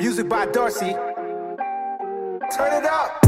Music by Darcy. Turn it up.